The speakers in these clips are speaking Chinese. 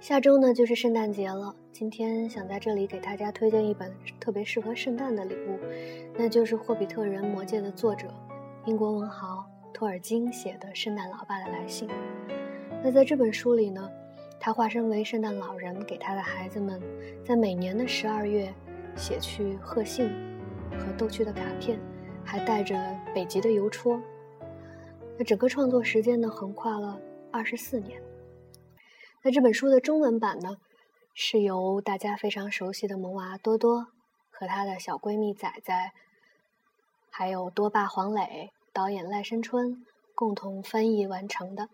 下周呢就是圣诞节了，今天想在这里给大家推荐一本特别适合圣诞的礼物，那就是《霍比特人：魔戒》的作者英国文豪托尔金写的《圣诞老爸的来信》。那在这本书里呢，他化身为圣诞老人，给他的孩子们在每年的十二月写去贺信和逗趣的卡片，还带着北极的邮戳。那整个创作时间呢，横跨了二十四年。那这本书的中文版呢，是由大家非常熟悉的萌娃多多和她的小闺蜜仔仔，还有多爸黄磊、导演赖声川共同翻译完成的。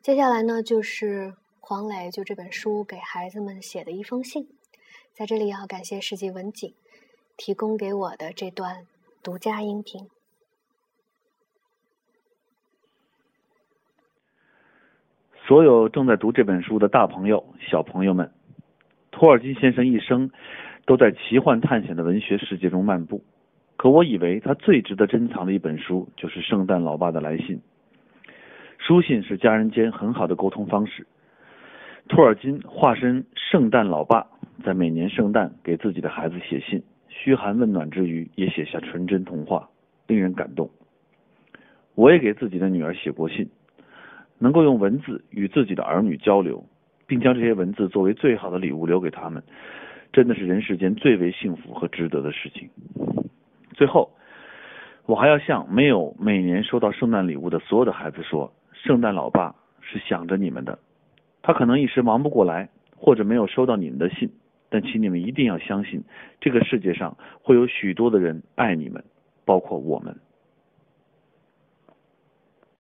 接下来呢，就是黄磊就这本书给孩子们写的一封信，在这里要感谢世纪文景提供给我的这段独家音频。所有正在读这本书的大朋友、小朋友们，托尔金先生一生都在奇幻探险的文学世界中漫步。可我以为他最值得珍藏的一本书就是《圣诞老爸的来信》。书信是家人间很好的沟通方式。托尔金化身圣诞老爸，在每年圣诞给自己的孩子写信，嘘寒问暖之余，也写下纯真童话，令人感动。我也给自己的女儿写过信。能够用文字与自己的儿女交流，并将这些文字作为最好的礼物留给他们，真的是人世间最为幸福和值得的事情。最后，我还要向没有每年收到圣诞礼物的所有的孩子说：圣诞老爸是想着你们的。他可能一时忙不过来，或者没有收到你们的信，但请你们一定要相信，这个世界上会有许多的人爱你们，包括我们。